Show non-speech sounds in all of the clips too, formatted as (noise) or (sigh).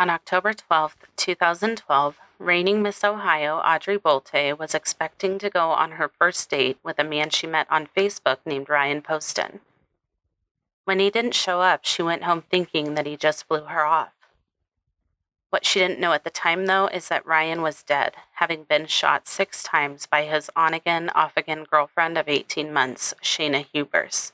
On October 12, 2012, reigning Miss Ohio Audrey Bolte was expecting to go on her first date with a man she met on Facebook named Ryan Poston. When he didn't show up, she went home thinking that he just blew her off. What she didn't know at the time, though, is that Ryan was dead, having been shot six times by his on again, off again girlfriend of 18 months, Shayna Hubers.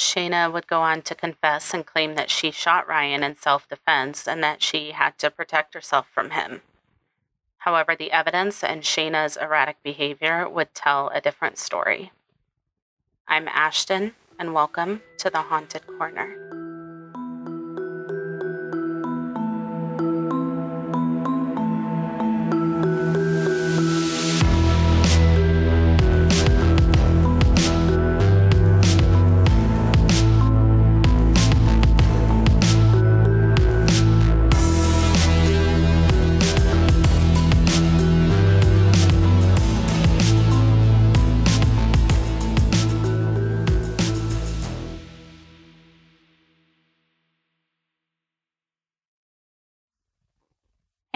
Shayna would go on to confess and claim that she shot Ryan in self defense and that she had to protect herself from him. However, the evidence and Shayna's erratic behavior would tell a different story. I'm Ashton, and welcome to the Haunted Corner.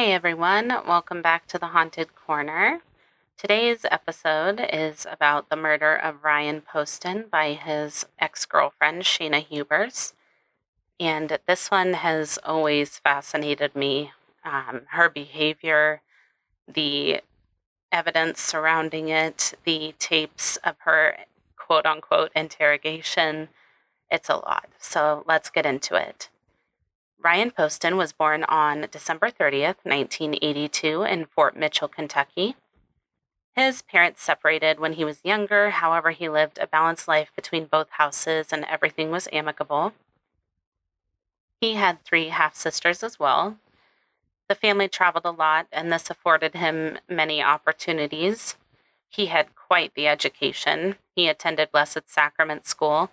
Hey everyone, welcome back to the Haunted Corner. Today's episode is about the murder of Ryan Poston by his ex girlfriend, Shayna Hubers. And this one has always fascinated me. Um, her behavior, the evidence surrounding it, the tapes of her quote unquote interrogation. It's a lot. So let's get into it. Ryan Poston was born on December 30th, 1982, in Fort Mitchell, Kentucky. His parents separated when he was younger, however, he lived a balanced life between both houses and everything was amicable. He had three half sisters as well. The family traveled a lot, and this afforded him many opportunities. He had quite the education. He attended Blessed Sacrament School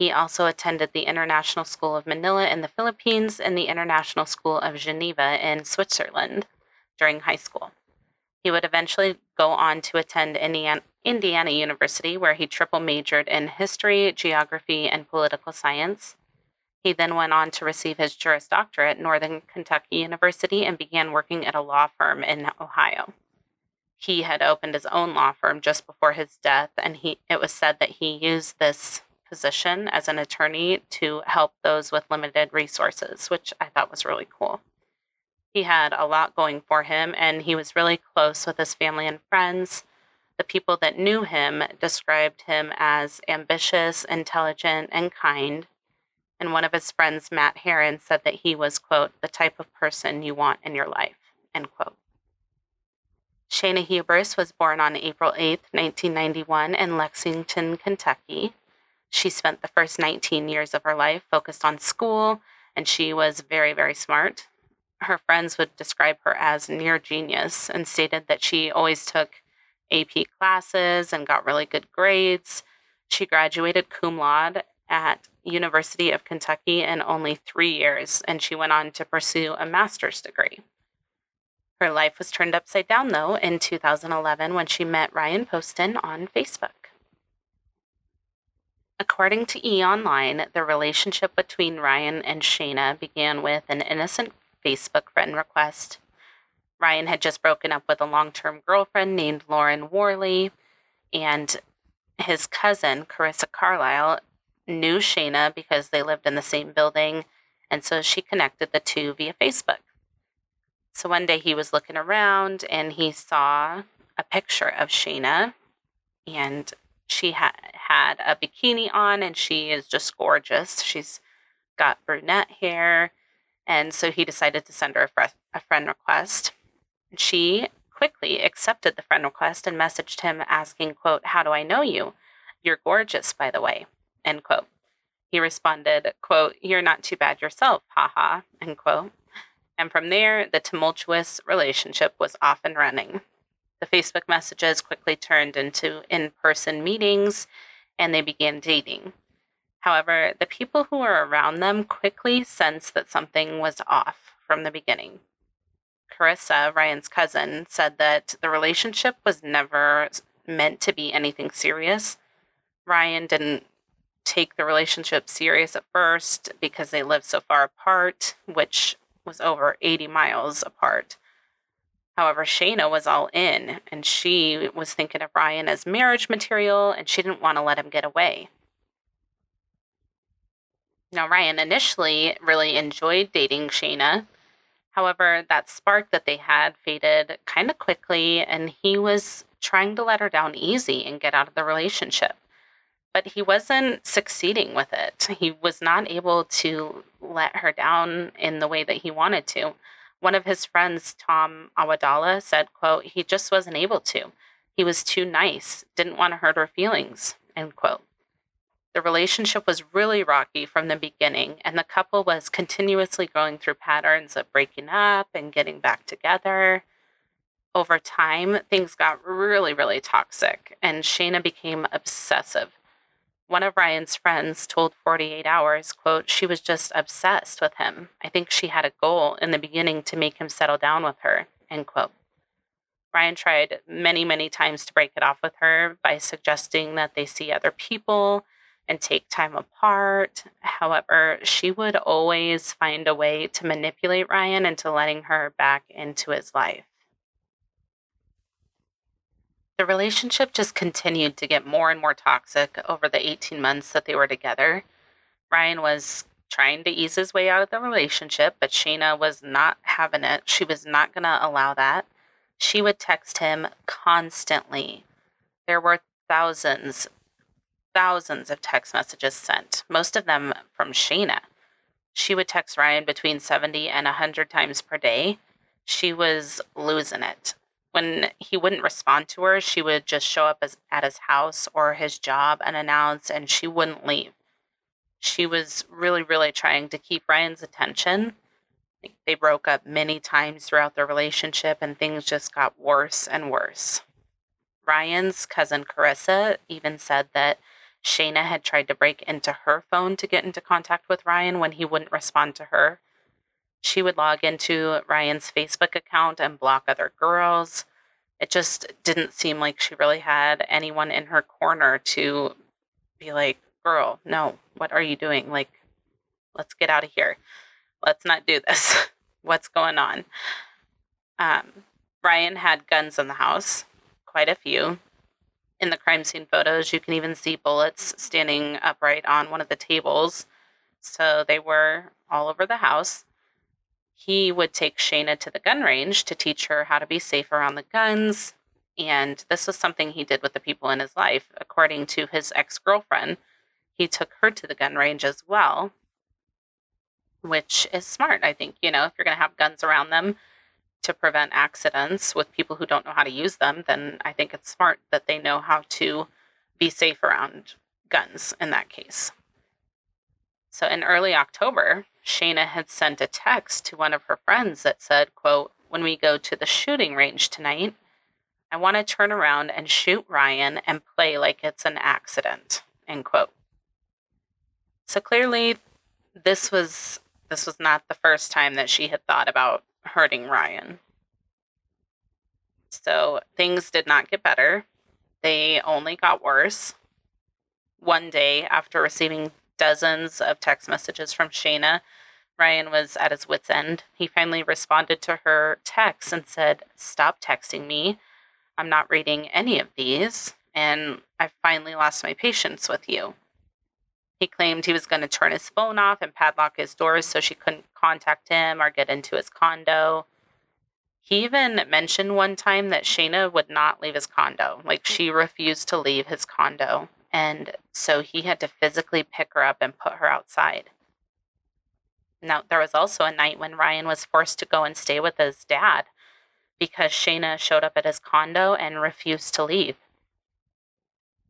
he also attended the International School of Manila in the Philippines and the International School of Geneva in Switzerland during high school. He would eventually go on to attend Indiana, University, where he triple majored in history, geography, and political science. He then went on to receive his Juris Doctor at Northern Kentucky University and began working at a law firm in Ohio. He had opened his own law firm just before his death, and he it was said that he used this position as an attorney to help those with limited resources, which I thought was really cool. He had a lot going for him, and he was really close with his family and friends. The people that knew him described him as ambitious, intelligent, and kind. And one of his friends, Matt Herron, said that he was, quote, the type of person you want in your life, end quote. Shayna Hubers was born on April 8, 1991, in Lexington, Kentucky. She spent the first 19 years of her life focused on school, and she was very, very smart. Her friends would describe her as near genius and stated that she always took AP classes and got really good grades. She graduated cum laude at University of Kentucky in only 3 years and she went on to pursue a master's degree. Her life was turned upside down though in 2011 when she met Ryan Poston on Facebook. According to E! Online, the relationship between Ryan and Shayna began with an innocent Facebook friend request. Ryan had just broken up with a long term girlfriend named Lauren Worley, and his cousin, Carissa Carlisle, knew Shayna because they lived in the same building, and so she connected the two via Facebook. So one day he was looking around and he saw a picture of Shayna, and she had had a bikini on and she is just gorgeous. She's got brunette hair. And so he decided to send her a, fr- a friend request. She quickly accepted the friend request and messaged him asking, quote, How do I know you? You're gorgeous, by the way, end quote. He responded, quote, You're not too bad yourself, haha, end quote. And from there, the tumultuous relationship was off and running. The Facebook messages quickly turned into in person meetings and they began dating. However, the people who were around them quickly sensed that something was off from the beginning. Carissa, Ryan's cousin, said that the relationship was never meant to be anything serious. Ryan didn't take the relationship serious at first because they lived so far apart, which was over 80 miles apart. However, Shayna was all in, and she was thinking of Ryan as marriage material, and she didn't want to let him get away. Now, Ryan initially really enjoyed dating Shayna. However, that spark that they had faded kind of quickly, and he was trying to let her down easy and get out of the relationship. But he wasn't succeeding with it. He was not able to let her down in the way that he wanted to. One of his friends, Tom Awadala, said, quote, he just wasn't able to. He was too nice, didn't want to hurt her feelings, end quote. The relationship was really rocky from the beginning, and the couple was continuously going through patterns of breaking up and getting back together. Over time, things got really, really toxic, and Shayna became obsessive. One of Ryan's friends told 48 Hours, quote, she was just obsessed with him. I think she had a goal in the beginning to make him settle down with her, end quote. Ryan tried many, many times to break it off with her by suggesting that they see other people and take time apart. However, she would always find a way to manipulate Ryan into letting her back into his life. The relationship just continued to get more and more toxic over the 18 months that they were together. Ryan was trying to ease his way out of the relationship, but Shayna was not having it. She was not going to allow that. She would text him constantly. There were thousands thousands of text messages sent, most of them from Shayna. She would text Ryan between 70 and 100 times per day. She was losing it. When he wouldn't respond to her, she would just show up as, at his house or his job unannounced and she wouldn't leave. She was really, really trying to keep Ryan's attention. They broke up many times throughout their relationship and things just got worse and worse. Ryan's cousin Carissa even said that Shayna had tried to break into her phone to get into contact with Ryan when he wouldn't respond to her. She would log into Ryan's Facebook account and block other girls. It just didn't seem like she really had anyone in her corner to be like, girl, no, what are you doing? Like, let's get out of here. Let's not do this. (laughs) What's going on? Um, Ryan had guns in the house, quite a few. In the crime scene photos, you can even see bullets standing upright on one of the tables. So they were all over the house. He would take Shayna to the gun range to teach her how to be safe around the guns. And this was something he did with the people in his life. According to his ex girlfriend, he took her to the gun range as well, which is smart, I think. You know, if you're going to have guns around them, to prevent accidents with people who don't know how to use them, then I think it's smart that they know how to be safe around guns in that case. So in early October, Shayna had sent a text to one of her friends that said, quote, when we go to the shooting range tonight, I want to turn around and shoot Ryan and play like it's an accident, end quote. So clearly this was this was not the first time that she had thought about hurting Ryan. So things did not get better. They only got worse. One day, after receiving dozens of text messages from Shayna, Ryan was at his wits' end. He finally responded to her text and said, Stop texting me. I'm not reading any of these, and I finally lost my patience with you. He claimed he was going to turn his phone off and padlock his doors so she couldn't contact him or get into his condo. He even mentioned one time that Shayna would not leave his condo. Like she refused to leave his condo. And so he had to physically pick her up and put her outside. Now, there was also a night when Ryan was forced to go and stay with his dad because Shayna showed up at his condo and refused to leave.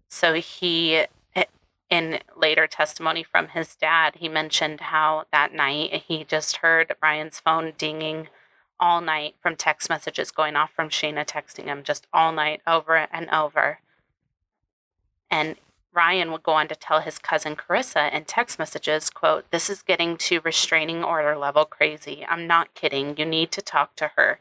So he eh, in later testimony from his dad, he mentioned how that night he just heard Ryan's phone dinging all night from text messages going off from Shayna texting him just all night over and over. And Ryan would go on to tell his cousin Carissa in text messages, quote, This is getting to restraining order level crazy. I'm not kidding. You need to talk to her.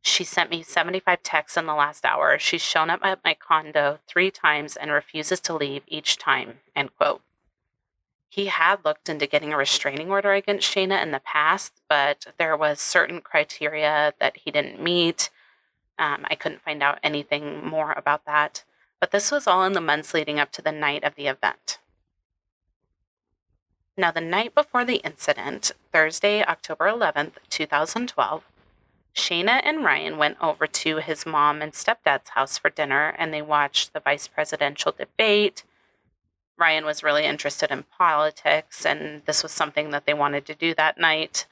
She sent me 75 texts in the last hour. She's shown up at my condo three times and refuses to leave each time. End quote. he had looked into getting a restraining order against Shayna in the past, but there was certain criteria that he didn't meet. Um, I couldn't find out anything more about that. But this was all in the months leading up to the night of the event. Now, the night before the incident, Thursday, October 11th, 2012, Shayna and Ryan went over to his mom and stepdad's house for dinner and they watched the vice presidential debate. Ryan was really interested in politics and this was something that they wanted to do that night.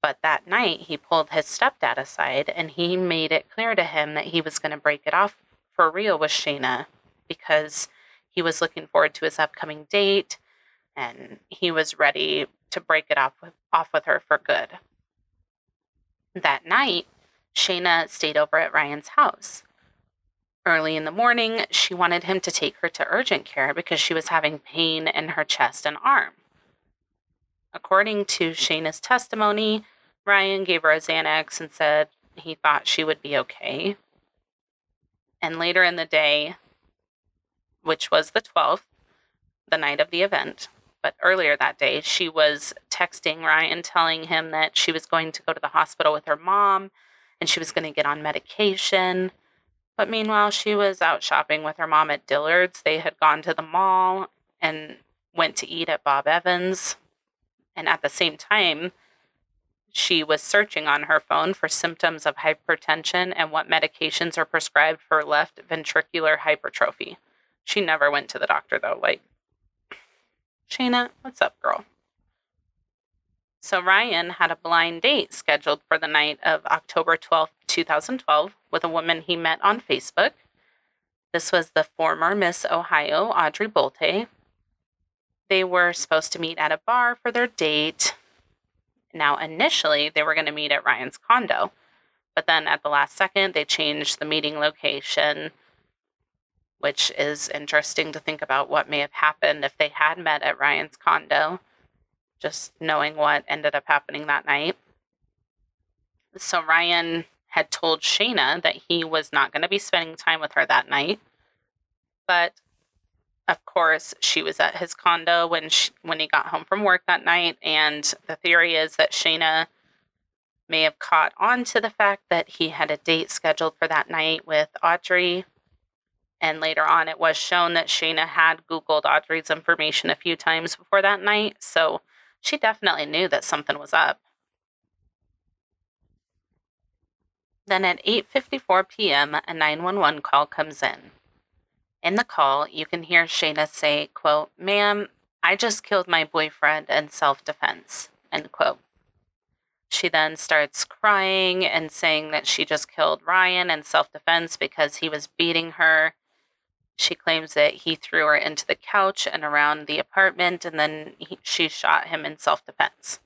But that night, he pulled his stepdad aside and he made it clear to him that he was going to break it off for real with Shayna because he was looking forward to his upcoming date and he was ready to break it off with, off with her for good. That night, Shayna stayed over at Ryan's house. Early in the morning, she wanted him to take her to urgent care because she was having pain in her chest and arm. According to Shayna's testimony, Ryan gave her a Xanax and said he thought she would be okay. And later in the day, which was the 12th, the night of the event, but earlier that day, she was texting Ryan telling him that she was going to go to the hospital with her mom and she was going to get on medication. But meanwhile, she was out shopping with her mom at Dillard's. They had gone to the mall and went to eat at Bob Evans. And at the same time, she was searching on her phone for symptoms of hypertension and what medications are prescribed for left ventricular hypertrophy. She never went to the doctor, though. Like, Shayna, what's up, girl? So Ryan had a blind date scheduled for the night of October 12th, 2012, with a woman he met on Facebook. This was the former Miss Ohio, Audrey Bolte. They were supposed to meet at a bar for their date. Now, initially, they were going to meet at Ryan's condo, but then at the last second, they changed the meeting location which is interesting to think about what may have happened if they had met at Ryan's condo, just knowing what ended up happening that night. So Ryan had told Shayna that he was not going to be spending time with her that night. But course, she was at his condo when she, when he got home from work that night and the theory is that Shayna may have caught on to the fact that he had a date scheduled for that night with Audrey and later on, it was shown that Shayna had Googled Audrey's information a few times before that night, so she definitely knew that something was up. Then at 8:54 p.m., a 911 call comes in. In the call, you can hear Shayna say, quote, "Ma'am, I just killed my boyfriend in self-defense." End quote. She then starts crying and saying that she just killed Ryan in self-defense because he was beating her she claims that he threw her into the couch and around the apartment, and then he, she shot him in self defense.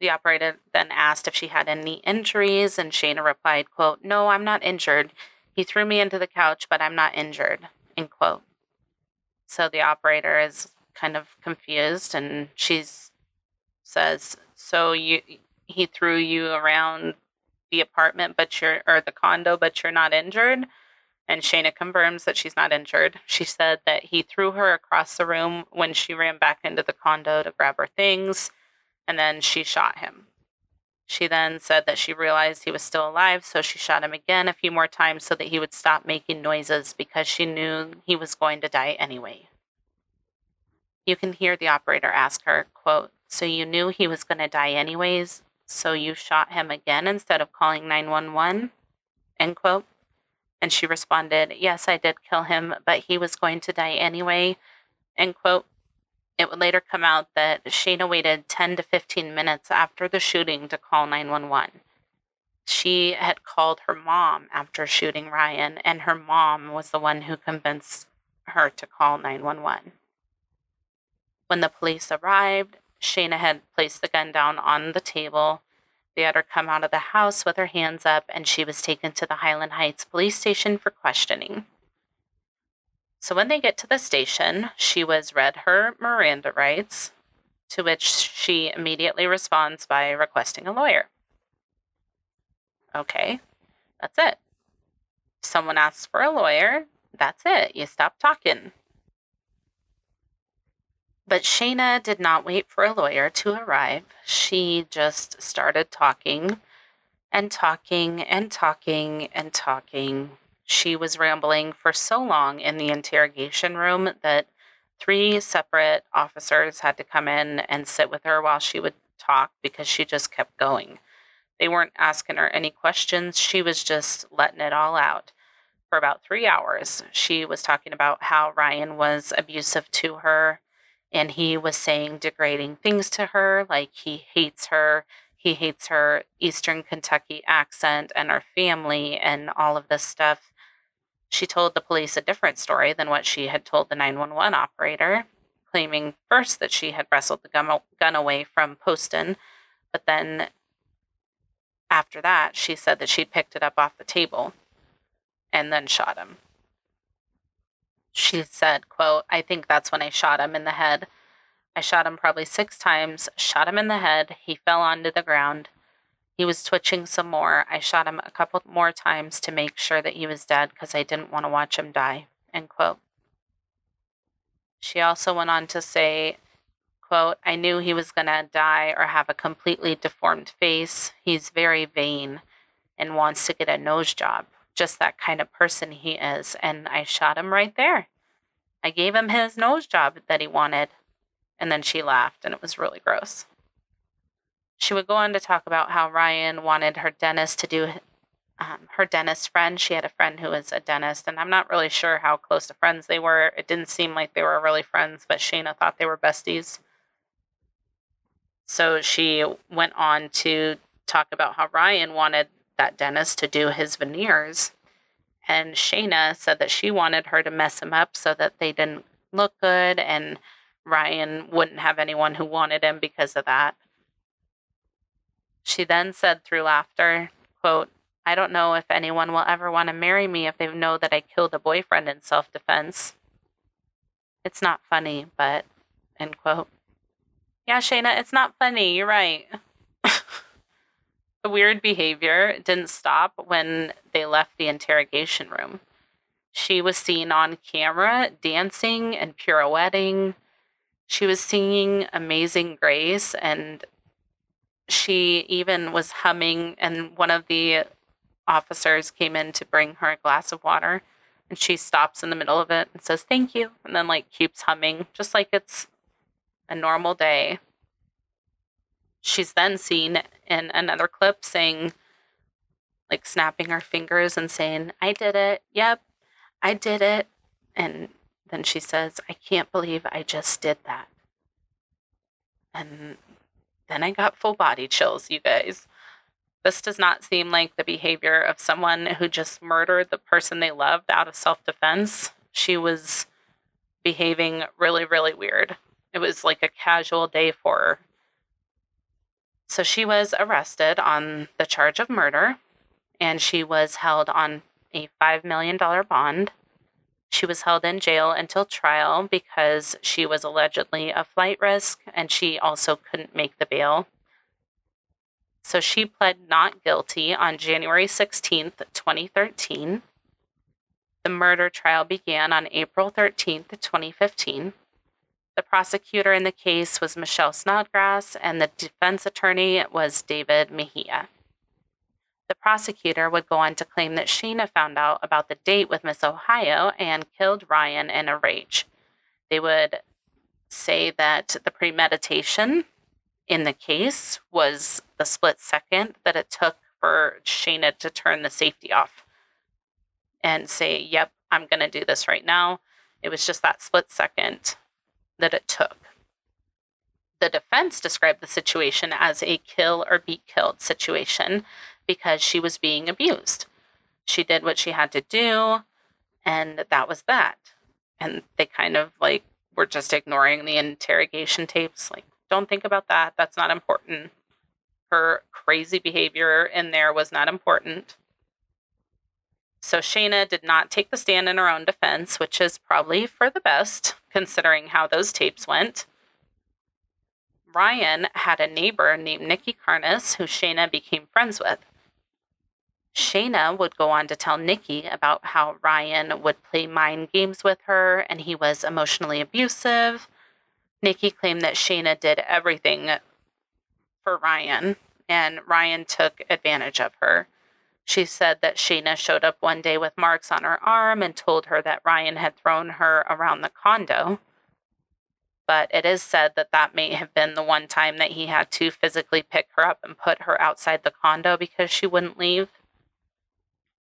The operator then asked if she had any injuries, and Shayna replied, quote, No, I'm not injured. He threw me into the couch, but I'm not injured, end quote. So the operator is kind of confused, and she says, So you he threw you around the apartment, but you're, or the condo, but you're not injured? and Shayna confirms that she's not injured. She said that he threw her across the room when she ran back into the condo to grab her things, and then she shot him. She then said that she realized he was still alive, so she shot him again a few more times so that he would stop making noises because she knew he was going to die anyway. You can hear the operator ask her, quote, So you knew he was going to die anyways, so you shot him again instead of calling 911? End quote. And she responded, Yes, I did kill him, but he was going to die anyway. End quote. It would later come out that Shayna waited 10 to 15 minutes after the shooting to call 911. She had called her mom after shooting Ryan, and her mom was the one who convinced her to call 911. When the police arrived, Shayna had placed the gun down on the table they had her come out of the house with her hands up, and she was taken to the Highland Heights police station for questioning. So when they get to the station, she was read her Miranda rights, to which she immediately responds by requesting a lawyer. Okay, that's it. Someone asks for a lawyer, that's it. You stop talking. But Shayna did not wait for a lawyer to arrive. She just started talking and talking and talking and talking. She was rambling for so long in the interrogation room that three separate officers had to come in and sit with her while she would talk because she just kept going. They weren't asking her any questions, she was just letting it all out. For about three hours, she was talking about how Ryan was abusive to her and he was saying degrading things to her, like he hates her, he hates her Eastern Kentucky accent and her family and all of this stuff. She told the police a different story than what she had told the 911 operator, claiming first that she had wrestled the gun, away from Poston, but then after that, she said that she'd picked it up off the table and then shot him. She said, quote, I think that's when I shot him in the head. I shot him probably six times, shot him in the head. He fell onto the ground. He was twitching some more. I shot him a couple more times to make sure that he was dead because I didn't want to watch him die. End quote. She also went on to say, quote, I knew he was going to die or have a completely deformed face. He's very vain and wants to get a nose job. Just that kind of person he is. And I shot him right there. I gave him his nose job that he wanted. And then she laughed, and it was really gross. She would go on to talk about how Ryan wanted her dentist to do um, her dentist friend. She had a friend who was a dentist, and I'm not really sure how close to friends they were. It didn't seem like they were really friends, but Shayna thought they were besties. So she went on to talk about how Ryan wanted that dentist to do his veneers. And Shayna said that she wanted her to mess him up so that they didn't look good and Ryan wouldn't have anyone who wanted him because of that. She then said through laughter, quote, I don't know if anyone will ever want to marry me if they know that I killed a boyfriend in self defense. It's not funny, but, end quote. Yeah, Shayna, it's not funny. You're right. (laughs) the weird behavior didn't stop when they left the interrogation room. She was seen on camera dancing and pirouetting. She was singing Amazing Grace, and she even was humming. And one of the officers came in to bring her a glass of water, and she stops in the middle of it and says, Thank you. And then, like, keeps humming, just like it's a normal day. She's then seen in another clip saying, like snapping her fingers and saying, I did it. Yep, I did it. And then she says, I can't believe I just did that. And then I got full body chills, you guys. This does not seem like the behavior of someone who just murdered the person they loved out of self defense. She was behaving really, really weird. It was like a casual day for her. So she was arrested on the charge of murder and she was held on a $5 million bond. She was held in jail until trial because she was allegedly a flight risk and she also couldn't make the bail. So she pled not guilty on January 16th, 2013. The murder trial began on April 13th, 2015. The prosecutor in the case was Michelle Snodgrass, and the defense attorney was David Mejia. The prosecutor would go on to claim that Sheena found out about the date with Miss Ohio and killed Ryan in a rage. They would say that the premeditation in the case was the split second that it took for Shayna to turn the safety off and say, Yep, I'm going to do this right now. It was just that split second that it took. The defense described the situation as a kill or be killed situation because she was being abused. She did what she had to do, and that was that. And they kind of like were just ignoring the interrogation tapes. Like, don't think about that. That's not important. Her crazy behavior in there was not important. So Shayna did not take the stand in her own defense, which is probably for the best, considering how those tapes went. Ryan had a neighbor named Nikki Karnes who Shayna became friends with. Shayna would go on to tell Nikki about how Ryan would play mind games with her and he was emotionally abusive. Nikki claimed that Shayna did everything for Ryan, and Ryan took advantage of her. She said that Shayna showed up one day with marks on her arm and told her that Ryan had thrown her around the condo. But it is said that that may have been the one time that he had to physically pick her up and put her outside the condo because she wouldn't leave.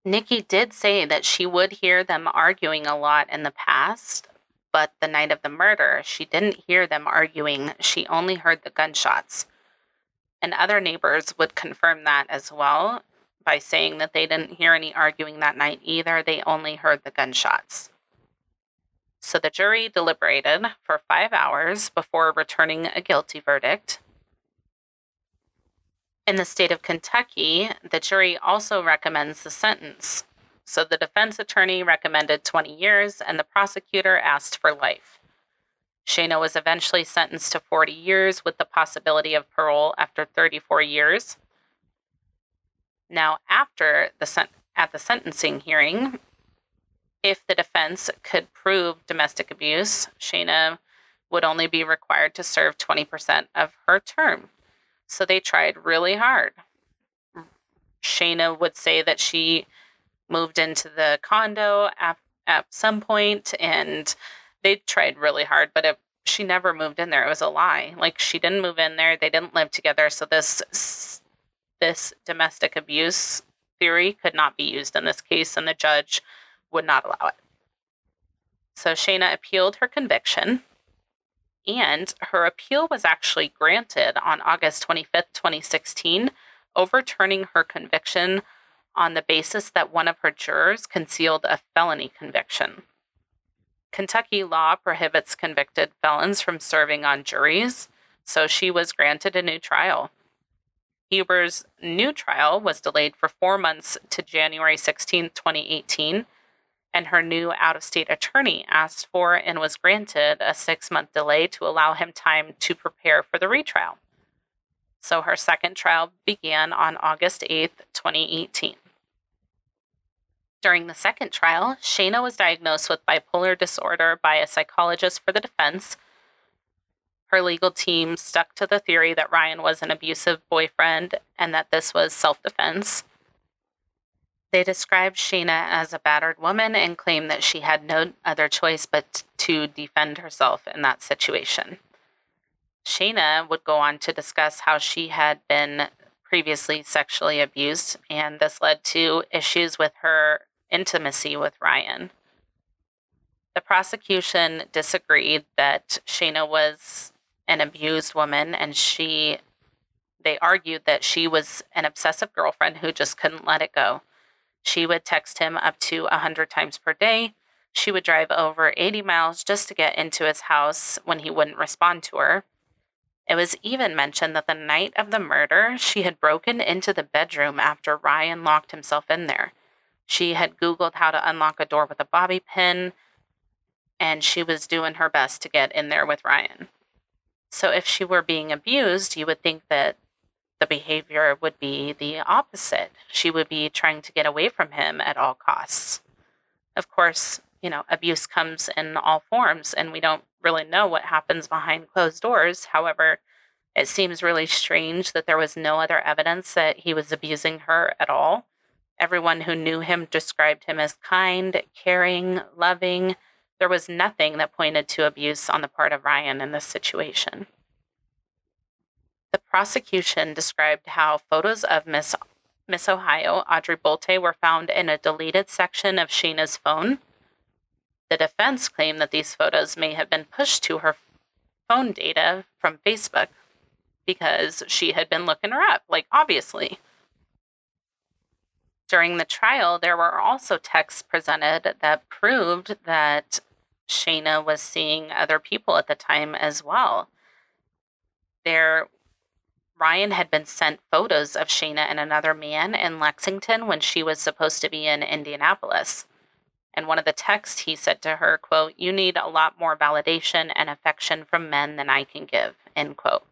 Nikki did say that she would hear them arguing a lot in the past, but the night of the murder, she didn't hear them arguing. She only heard the gunshots. And other neighbors would confirm that as well by saying that they didn't hear any arguing that night either. They only heard the gunshots. So the jury deliberated for five hours before returning a guilty verdict. In the state of Kentucky, the jury also recommends the sentence. So the defense attorney recommended 20 years and the prosecutor asked for life. Shayna was eventually sentenced to 40 years with the possibility of parole after 34 years. Now, after the sen- at the sentencing hearing, if the defense could prove domestic abuse, Shayna would only be required to serve 20% of her term. So they tried really hard. Mm. Shayna would say that she moved into the condo at, at some point and they tried really hard, but it, she never moved in there. It was a lie. Like she didn't move in there. They didn't live together. So this this domestic abuse theory could not be used in this case, and the judge would not allow it. So Shayna appealed her conviction, and her appeal was actually granted on August 25th, 2016, overturning her conviction on the basis that one of her jurors concealed a felony conviction. Kentucky law prohibits convicted felons from serving on juries, so she was granted a new trial. Hubers' new trial was delayed for four months to January 16, 2018, and her new out of state attorney asked for and was granted a six month delay to allow him time to prepare for the retrial. So her second trial began on August 8, 2018. During the second trial, Shayna was diagnosed with bipolar disorder by a psychologist for the defense her legal team stuck to the theory that Ryan was an abusive boyfriend and that this was self defense. They described Sheena as a battered woman and claimed that she had no other choice but to defend herself in that situation. Sheena would go on to discuss how she had been previously sexually abused, and this led to issues with her intimacy with Ryan. The prosecution disagreed that Sheena was an abused woman and she they argued that she was an obsessive girlfriend who just couldn't let it go. She would text him up to 100 times per day. She would drive over 80 miles just to get into his house when he wouldn't respond to her. It was even mentioned that the night of the murder, she had broken into the bedroom after Ryan locked himself in there. She had Googled how to unlock a door with a bobby pin, and she was doing her best to get in there with Ryan. So if she were being abused, you would think that the behavior would be the opposite. She would be trying to get away from him at all costs. Of course, you know, abuse comes in all forms, and we don't really know what happens behind closed doors. However, it seems really strange that there was no other evidence that he was abusing her at all. Everyone who knew him described him as kind, caring, loving, there was nothing that pointed to abuse on the part of Ryan in this situation. The prosecution described how photos of Miss Miss Ohio, Audrey Bolte, were found in a deleted section of Shayna's phone. The defense claimed that these photos may have been pushed to her phone data from Facebook because she had been looking her up, like obviously. During the trial, there were also texts presented that proved that Shayna was seeing other people at the time as well. There, Ryan had been sent photos of Shayna and another man in Lexington when she was supposed to be in Indianapolis. And one of the texts he said to her, quote, You need a lot more validation and affection from men than I can give, end quote.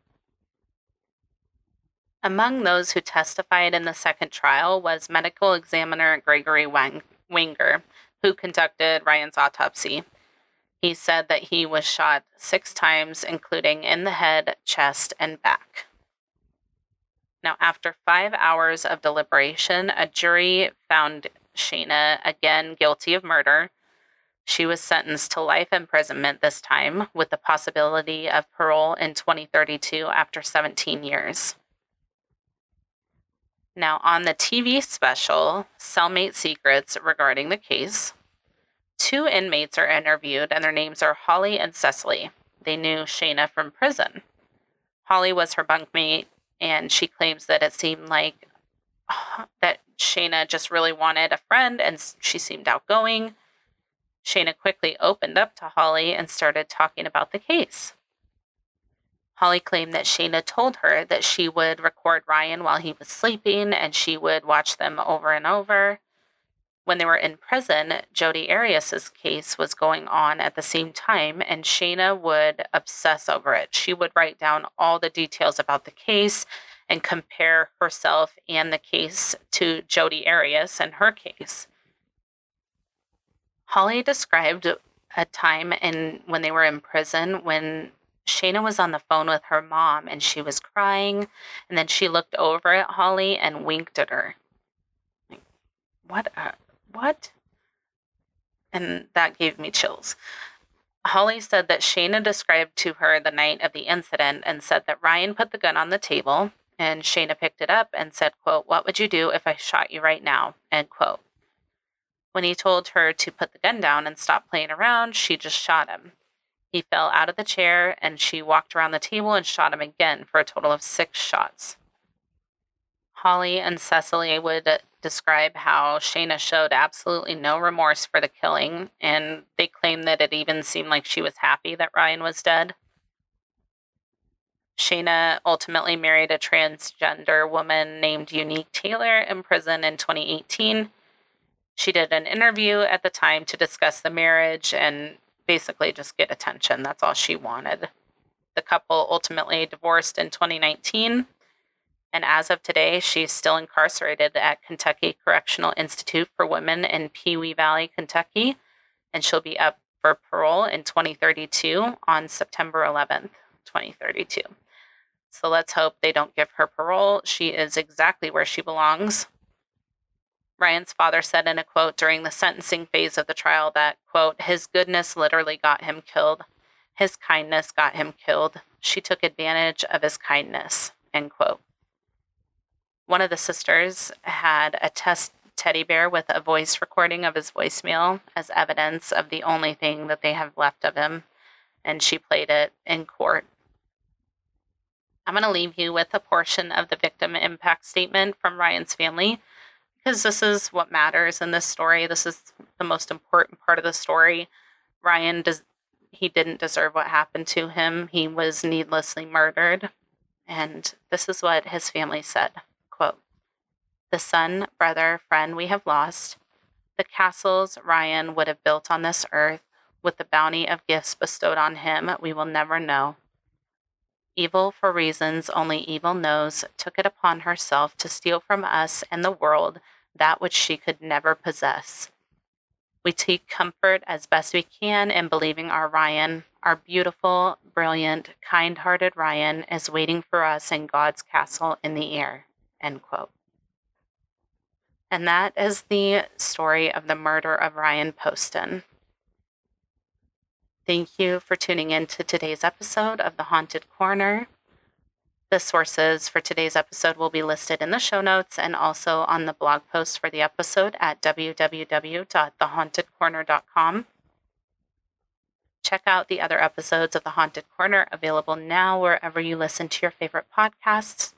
Among those who testified in the second trial was medical examiner Gregory Wenger, who conducted Ryan's autopsy. He said that he was shot six times, including in the head, chest, and back. Now, after five hours of deliberation, a jury found Shayna again guilty of murder. She was sentenced to life imprisonment this time, with the possibility of parole in 2032 after 17 years. Now, on the TV special, Cellmate Secrets, regarding the case, two inmates are interviewed, and their names are Holly and Cecily. They knew Shayna from prison. Holly was her bunkmate, and she claims that it seemed like (sighs) that Shayna just really wanted a friend and she seemed outgoing. Shayna quickly opened up to Holly and started talking about the case. Holly claimed that Shayna told her that she would record Ryan while he was sleeping and she would watch them over and over. When they were in prison, Jodi Arias's case was going on at the same time, and Shayna would obsess over it. She would write down all the details about the case and compare herself and the case to Jodi Arias and her case. Holly described a time in when they were in prison when Shayna was on the phone with her mom and she was crying, and then she looked over at Holly and winked at her. What? What? And that gave me chills. Holly said that Shayna described to her the night of the incident and said that Ryan put the gun on the table and Shayna picked it up and said, quote, What would you do if I shot you right now? End quote. When he told her to put the gun down and stop playing around, she just shot him. He fell out of the chair and she walked around the table and shot him again for a total of six shots. Holly and Cecily would describe how Shayna showed absolutely no remorse for the killing, and they claim that it even seemed like she was happy that Ryan was dead. Shayna ultimately married a transgender woman named Unique Taylor in prison in 2018. She did an interview at the time to discuss the marriage and basically just get attention. That's all she wanted. The couple ultimately divorced in 2019. And as of today, she's still incarcerated at Kentucky Correctional Institute for Women in Pewee Valley, Kentucky. And she'll be up for parole in 2032 on September 11th, 2032. So let's hope they don't give her parole. She is exactly where she belongs. Ryan's father said in a quote during the sentencing phase of the trial that, quote, his goodness literally got him killed. His kindness got him killed. She took advantage of his kindness, end quote. One of the sisters had a test teddy bear with a voice recording of his voicemail as evidence of the only thing that they have left of him, and she played it in court I'm going to leave you with a portion of the victim impact statement from Ryan's family because this is what matters in this story. This is the most important part of the story. Ryan does he didn't deserve what happened to him. He was needlessly murdered. And this is what his family said. The son, brother, friend we have lost, the castles Ryan would have built on this earth, with the bounty of gifts bestowed on him, we will never know. Evil, for reasons only evil knows, took it upon herself to steal from us and the world that which she could never possess. We take comfort as best we can in believing our Ryan, our beautiful, brilliant, kind hearted Ryan, is waiting for us in God's castle in the air. End quote. And that is the story of the murder of Ryan Poston. Thank you for tuning in to today's episode of The Haunted Corner. The sources for today's episode will be listed in the show notes and also on the blog post for the episode at www.thehauntedcorner.com. Check out the other episodes of The Haunted Corner available now wherever you listen to your favorite podcasts.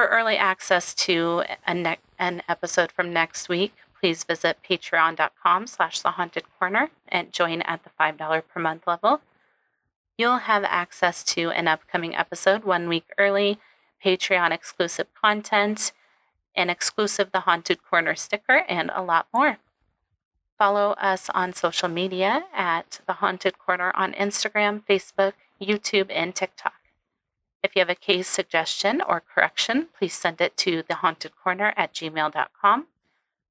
For early access to ne- an episode from next week, please visit patreon.com slash the haunted corner and join at the $5 per month level. You'll have access to an upcoming episode one week early, Patreon exclusive content, an exclusive The Haunted Corner sticker, and a lot more. Follow us on social media at The Haunted Corner on Instagram, Facebook, YouTube, and TikTok. If you have a case suggestion or correction, please send it to thehauntedcorner at gmail.com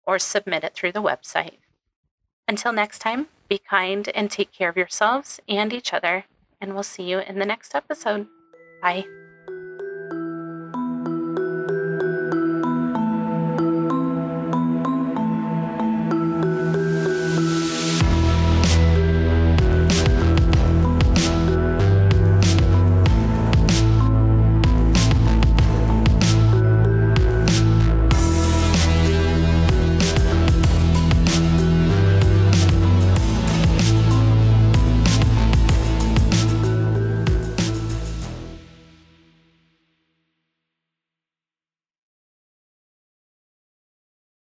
or submit it through the website. Until next time, Be kind and take care of yourselves and each other, and we'll see you in the next episode. Bye.